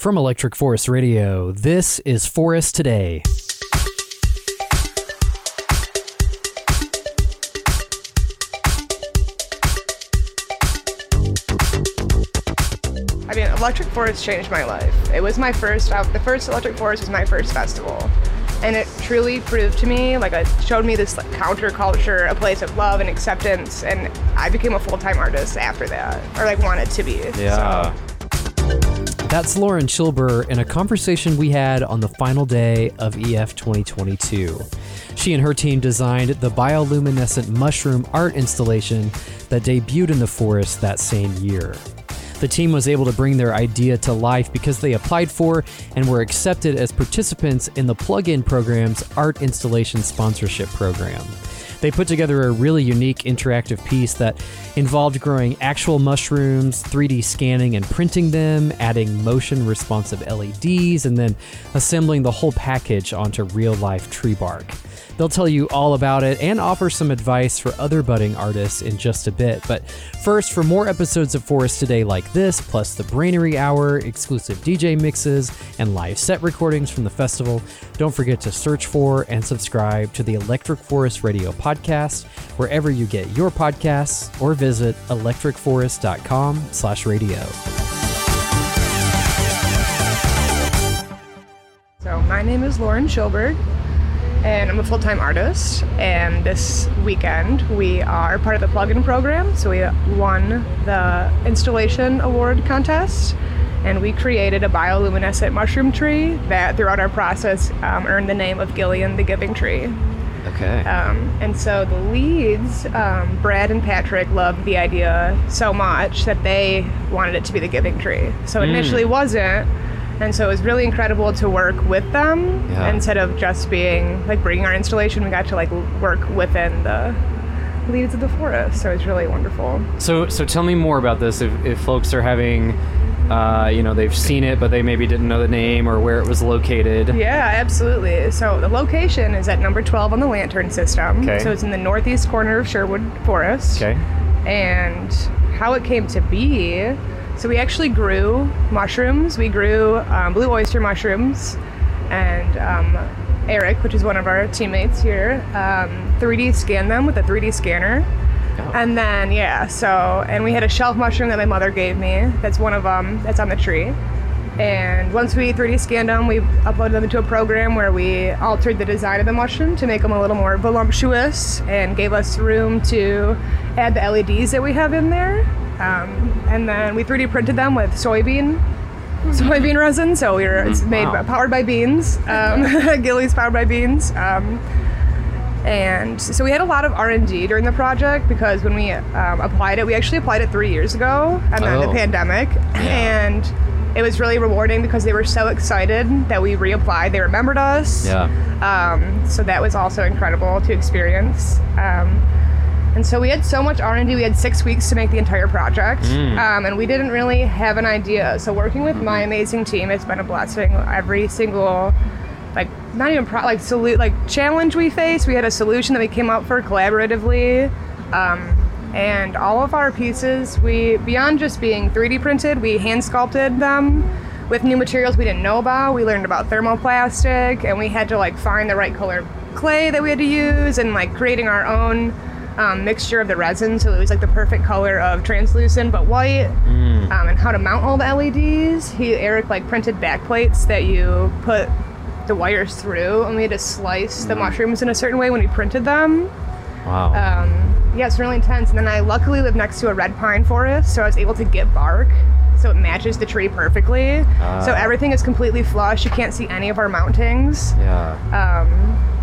From Electric Forest Radio, this is Forest Today. I mean, Electric Forest changed my life. It was my first, uh, the first Electric Forest was my first festival. And it truly proved to me, like, it showed me this like, counterculture, a place of love and acceptance. And I became a full time artist after that, or like wanted to be. Yeah. So, That's Lauren Schildberg in a conversation we had on the final day of EF 2022. She and her team designed the bioluminescent mushroom art installation that debuted in the forest that same year. The team was able to bring their idea to life because they applied for and were accepted as participants in the Plug-in Program's Art Installation Sponsorship Program. They put together a really unique interactive piece that involved growing actual mushrooms, 3D scanning and printing them, adding motion responsive LEDs, and then assembling the whole package onto real life tree bark. They'll tell you all about it and offer some advice for other budding artists in just a bit. But first, for more episodes of Forest Today like this, plus the Brainery Hour, exclusive DJ mixes, and live set recordings from the festival, don't forget to search for and subscribe to the Electric Forest Radio podcast wherever you get your podcasts or visit electricforest.com slash radio. so my name is Lauren Schildberg. And I'm a full time artist. And this weekend, we are part of the plug in program. So we won the installation award contest. And we created a bioluminescent mushroom tree that, throughout our process, um, earned the name of Gillian the Giving Tree. Okay. Um, and so the leads, um, Brad and Patrick, loved the idea so much that they wanted it to be the Giving Tree. So Hmm. initially wasn't. And so it was really incredible to work with them Yeah. instead of just being like bringing our installation. We got to like work within the leads of the forest. So it was really wonderful. so so tell me more about this. If, if folks are having, uh, you know, they've seen it, but they maybe didn't know the name or where it was located. Yeah, absolutely. So the location is at number 12 on the Lantern System. Okay. So it's in the northeast corner of Sherwood Forest. Okay. and how it came to be. So we actually grew mushrooms. We grew um, blue oyster mushrooms, and um, Eric, which is one of our teammates here, um, 3D scanned them with a 3D scanner. Oh. And then yeah, so and we had a shelf mushroom that my mother gave me. That's one of them. That's on the tree. And once we 3D scanned them, we uploaded them into a program where we altered the design of the mushroom to make them a little more voluptuous and gave us room to add the LEDs that we have in there. Um, and then we 3D printed them with soybean soybean resin. So we were it's made Wow. powered by beans. Um, Gilly's powered by beans. Um, and so we had a lot of r&d during the project because when we um, applied it we actually applied it three years ago and then Oh. the pandemic and it was really rewarding because they were so excited that we reapplied they remembered us Yeah. um, so that was also incredible to experience um, and so we had so much r&d we had six weeks to make the entire project. Um, and we didn't really have an idea. So working with my amazing team it's been a blessing. Every single like not even pro- like salute like challenge we faced we had a solution that we came up for collaboratively. Um, and all of our pieces we beyond just being 3d printed we hand sculpted them with new materials we didn't know about. We learned about thermoplastic and we had to like find the right color clay that we had to use and like creating our own um, mixture of the resin so it was like the perfect color of translucent but white um, and how to mount all the leds he eric like printed back plates that you put the wires through and we had to slice the mushrooms in a certain way when we printed them Wow. um, yeah, it's really intense. And then I luckily live next to a red pine forest, so I was able to get bark, so it matches the tree perfectly. Ah. So everything is completely flush. You can't see any of our mountings. yeah. Um,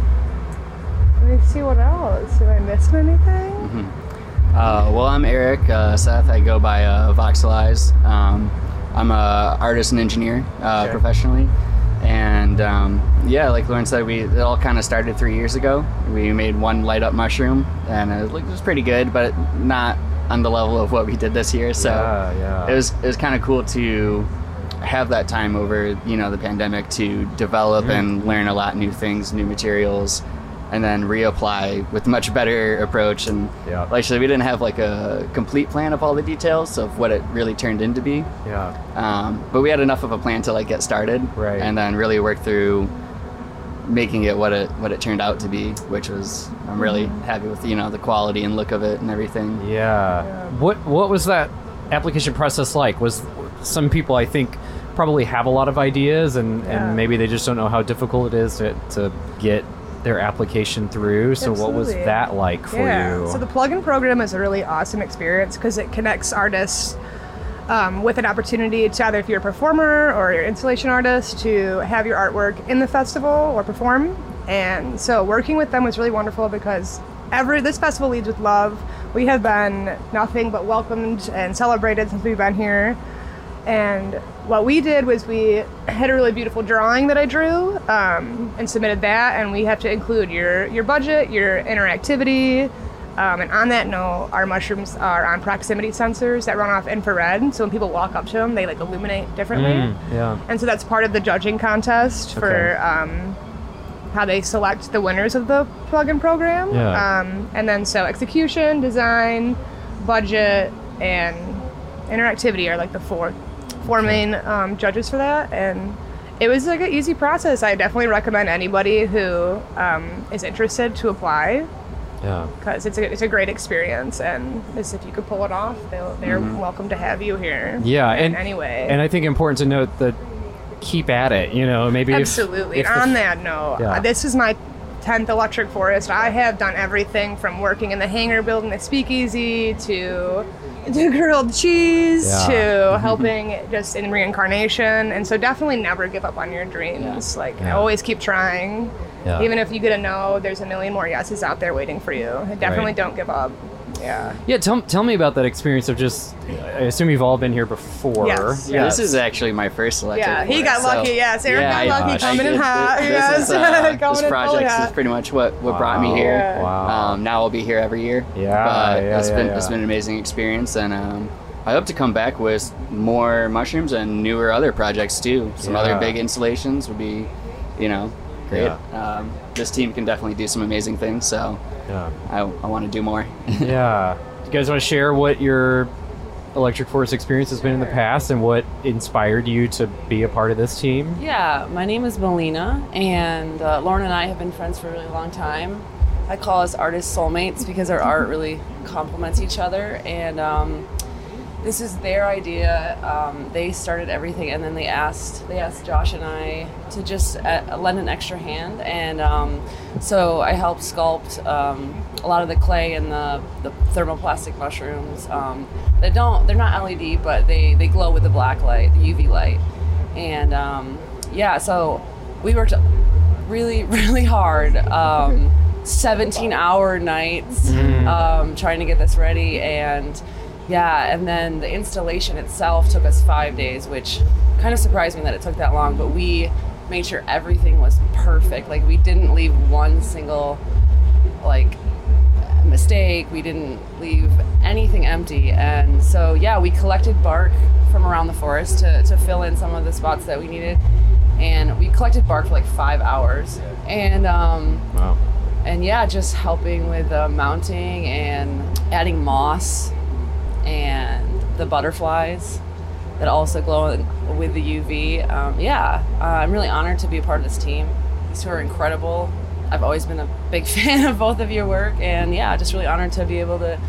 me see what else. Did I miss anything? Uh, well, I'm Eric uh, Seth. I go by uh, Voxelize. Um, I'm a artist and engineer uh, Sure. professionally, and um, yeah, like Lauren said, we it all kind of started three years ago. We made one light up mushroom, and it, was- it was pretty good, but not on the level of what we did this year. So Yeah, yeah. it was it was kind of cool to have that time over you know the pandemic to develop Mm-hmm. and learn a lot new things, new materials. And then reapply with much better approach. And Yeah. like I said, we didn't have like a complete plan of all the details of what it really turned into be. Yeah. Um, but we had enough of a plan to like get started, Right. And then really work through making it what it what it turned out to be, which was I'm really happy with you know the quality and look of it and everything. Yeah. What What was that application process like? Was some people I think probably have a lot of ideas and, Yeah. and maybe they just don't know how difficult it is to, to get their application through. So what was that like for yeah. you? So the plugin program is a really awesome experience because it connects artists um, with an opportunity to either if you're a performer or you're an installation artist to have your artwork in the festival or perform. And so working with them was really wonderful because every this festival leads with love. We have been nothing but welcomed and celebrated since we've been here. And what we did was we had a really beautiful drawing that I drew um, and submitted that, and we have to include your your budget, your interactivity, um, and on that note, our mushrooms are on proximity sensors that run off infrared. So when people walk up to them, they like illuminate differently. Mm, yeah. And so that's part of the judging contest for um, how they select the winners of the plugin program. Yeah. Um, and then so execution, design, budget, and interactivity are like the four four main um, judges for that. And it was like an easy process. I definitely recommend anybody who um, is interested to apply Yeah. because it's a, it's a great experience. And if you could pull it off, they'll, they're welcome to have you here. Mm-hmm. Yeah. in And any way. And I think important to note that keep at it. You know, maybe Absolutely. if the- On that note, Yeah. this is my 10th Electric Forest. I have done everything from working in the hangar building the speakeasy to to grilled cheese Yeah. to helping just in reincarnation. And so definitely never give up on your dreams. Like Yeah. always keep trying. Yeah. Even if you get a no, there's a million more yeses out there waiting for you. Definitely Right. don't give up. Yeah. Yeah, tell, tell me about that experience of just. I assume you've all been here before. Yes. Yeah, this is actually my first electric. Yeah, he got forest, so- lucky. Yes, Eric Yeah, got lucky I coming in did. hot. This, yes, is, uh, this project is pretty much what, what brought me here. Yeah. Wow. Um, now I'll be here every year. Yeah, but yeah, it's yeah, been yeah. it's been an amazing experience, and um, I hope to come back with more mushrooms and newer other projects too. Some Yeah. other big installations would be, you know, great. Yeah. Um, this team can definitely do some amazing things, so Yeah. I, I want to do more. yeah. Do you guys want to share what your Electric Forest experience has been in the past and what inspired you to be a part of this team? Yeah, my name is Melina, and uh, Lauren and I have been friends for a really long time. I call us artist soulmates because our art really complements each other, and um, this is their idea. Um, they started everything, and then they asked they asked Josh and I to just uh, lend an extra hand, and um, so I helped sculpt um, a lot of the clay and the, the thermoplastic mushrooms. Um, they don't they're not LED, but they they glow with the black light, the UV light, and um, yeah, so we worked really really hard. Um, 17 hour nights um, trying to get this ready and yeah and then the installation itself took us five days which kind of surprised me that it took that long but we made sure everything was perfect. Like we didn't leave one single like mistake. We didn't leave anything empty. And so yeah we collected bark from around the forest to, to fill in some of the spots that we needed. And we collected bark for like five hours. And um, Wow. and yeah, just helping with uh, mounting and adding moss the butterflies that also glow with the UV. Um, yeah, uh, I'm really honored to be a part of this team. These two are incredible. I've always been a big fan of both of your work, and yeah, just really honored to be able to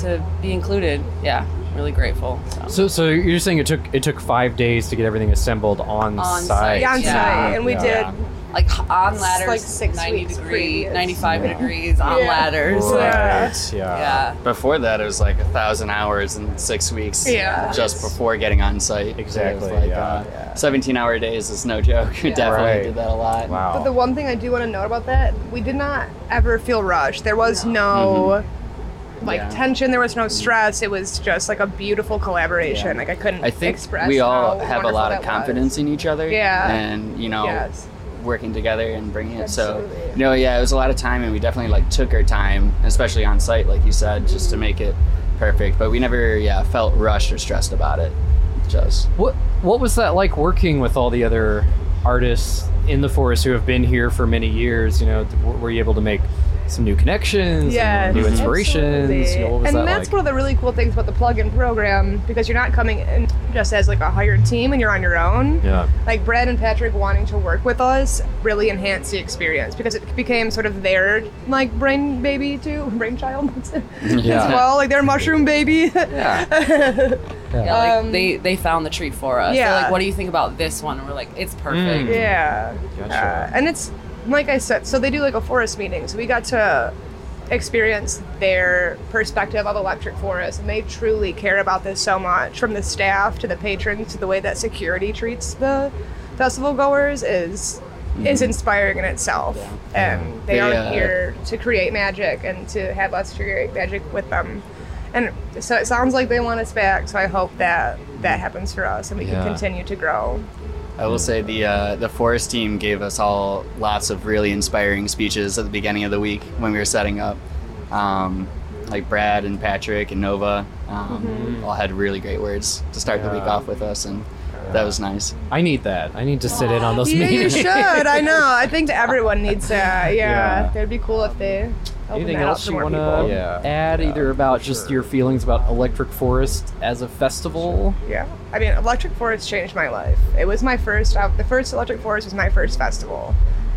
to be included. Yeah, really grateful. So. So, so you're saying it took it took five days to get everything assembled on, On site? site, Yeah, on Yeah. site, and we Yeah. did like on ladders, like six 90 weeks degree, previous. 95 degrees on Yeah. ladders. Yeah. Right. Yeah. Yeah. Before that, it was like a thousand hours in six weeks. Yeah. Just before getting on site. Exactly, like, yeah. uh, 17 hour days is no joke. We definitely Right. did that a lot. Wow. But the one thing I do want to note about that, we did not ever feel rushed. There was no like Yeah. tension. There was no stress. It was just like a beautiful collaboration. Yeah. Like I couldn't I think express. we all have a lot that of was. confidence in each other. Yeah. And, you know, Yes. Working together and bringing it. So, Absolutely. you know, yeah, it was a lot of time and we definitely like took our time, especially on site, like you said, just to make it perfect. But we never, yeah, felt rushed or stressed about it. Just. What What was that like working with all the other artists in the forest who have been here for many years, you know, were you able to make some new connections, Yeah, and new inspirations? You know, what was and that that's like? one of the really cool things about the plug-in program because you're not coming in just as like a hired team and you're on your own. yeah. Like Brad and Patrick wanting to work with us really enhanced the experience because it became sort of their like brain baby too, brainchild. Yeah. as well, like their mushroom baby. Yeah. Yeah, like Um, they they found the tree for us. They're yeah. like, what do you think about this one? And we're like, it's perfect. Mm. Yeah. Gotcha. Uh, and it's like I said, so they do like a forest meeting. So we got to experience their perspective of Electric Forest, and they truly care about this so much. From the staff to the patrons to the way that security treats the festival goers is is inspiring in itself. And they, They, are uh, here to create magic and to have us create magic with them. And so it sounds like they want us back. So I hope that that happens for us and we Yeah. can continue to grow. I will say the uh, the forest team gave us all lots of really inspiring speeches at the beginning of the week when we were setting up. Um, like Brad and Patrick and Nova um, all had really great words to start the week off with us, and that was nice. I need that. I need to sit in on those Yeah, you should. I know. I think everyone needs that. Yeah, Yeah. it'd be cool if they. Opened Anything else you want to Yeah. add, Yeah, either about for just sure. your feelings about Electric Forest as a festival? Yeah, I mean, Electric Forest changed my life. It was my first. Uh, the first Electric Forest was my first festival,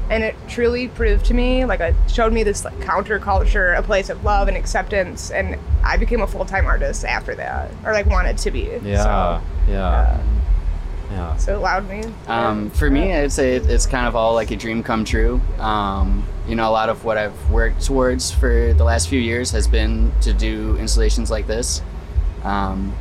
and it truly proved to me, like, it showed me this like counterculture, a place of love and acceptance, and I became a full time artist after that, or like wanted to be. Yeah, So, yeah, uh, yeah. so it allowed me. Um, for me, I'd say it's kind of all like a dream come true. Um, you know, a lot of what I've worked towards for the last few years has been to do installations like this. Um,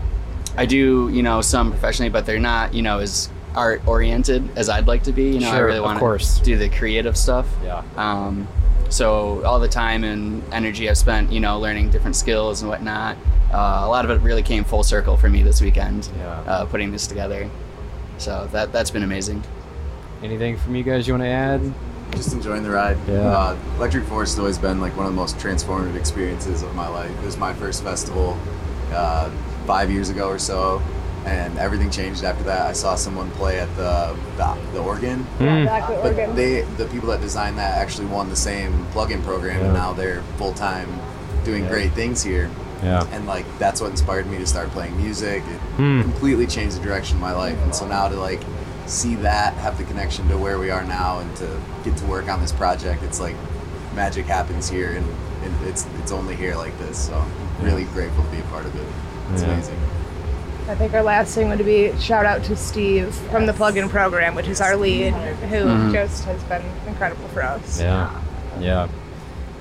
I do, you know, some professionally, but they're not, you know, as art oriented as I'd like to be. You know, I really want to do the creative stuff. Yeah. Um, so all the time and energy I've spent, you know, learning different skills and whatnot, uh, a lot of it really came full circle for me this weekend. Yeah. Uh, putting this together. So that that's been amazing. Anything from you guys you want to add? just enjoying the ride. Yeah. Uh, Electric Forest has always been like one of the most transformative experiences of my life. It was my first festival uh, five years ago or so, and everything changed after that. I saw someone play at the the, the organ. Yeah, back to But Oregon. they, the people that designed that, actually won the same plug-in program, Yeah. and now they're full time doing Yeah. great things here. Yeah. And like that's what inspired me to start playing music. It Hmm. completely changed the direction of my life. And so now to like see that have the connection to where we are now and to get to work on this project, it's like magic happens here and, and it's it's only here like this. So I'm really grateful to be a part of it. It's Yeah. amazing. I think our last thing would be shout out to Steve from the plugin program, which is our lead, who just has been incredible for us. Yeah. Yeah.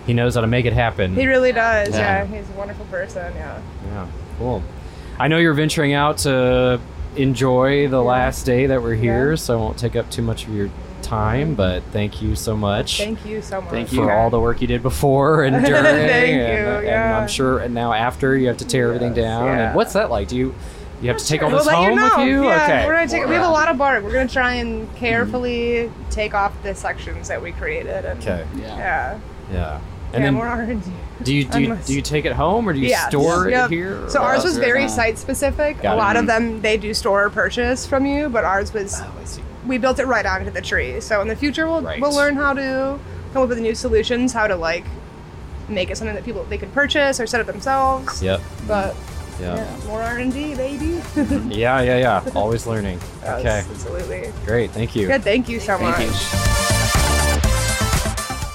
He knows how to make it happen. He really does. Yeah. Yeah. he's a wonderful person. Yeah. Yeah, cool. I know you're venturing out to enjoy the last day that we're here, Yeah. so I won't take up too much of your time, but thank you so much Thank you so much. Thank you for all the work you did before and during. Thank and, you, and yeah. I'm sure and now after you have to tear everything down. yeah. And what's that like? Do you you have to take all We'll this let home you know. with you? Yeah, okay. we're gonna take. We have a lot of bark. We're gonna try and mm-hmm. carefully take off the sections that we created. And, Okay. Yeah. Yeah. Yeah. And yeah, then more R&D. do you do you, do you take it home or do you Yes. store Yep. it here? So ours was very Yeah. site specific. Got a lot of mm-hmm. them they do store or purchase from you, but ours was Oh, I see. we built it right onto the tree. So in the future, we'll Right. we'll learn how to come up with new solutions, how to like make it something that people they could purchase or set up themselves. Yep. But Yeah. yeah, more R and D, baby. Yeah, yeah, yeah. Always learning. Yes, Okay. absolutely. Great. Thank you. Good. Thank you so Thank much. you.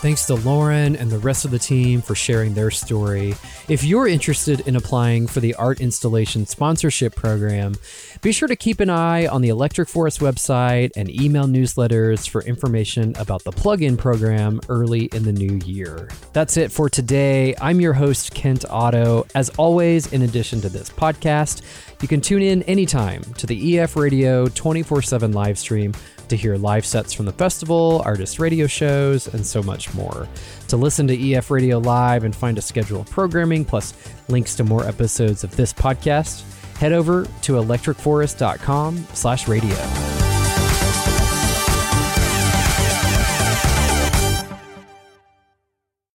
Thanks to Lauren and the rest of the team for sharing their story. If you're interested in applying for the Art Installation Sponsorship Program, be sure to keep an eye on the Electric Forest website and email newsletters for information about the plug-in program early in the new year. That's it for today. I'm your host, Kent Otto. As always, in addition to this podcast, you can tune in anytime to the EF Radio 24 7 live stream to hear live sets from the festival, artist radio shows, and so much more. To listen to EF Radio Live and find a schedule of programming, plus links to more episodes of this podcast, head over to electricforest.com slash radio.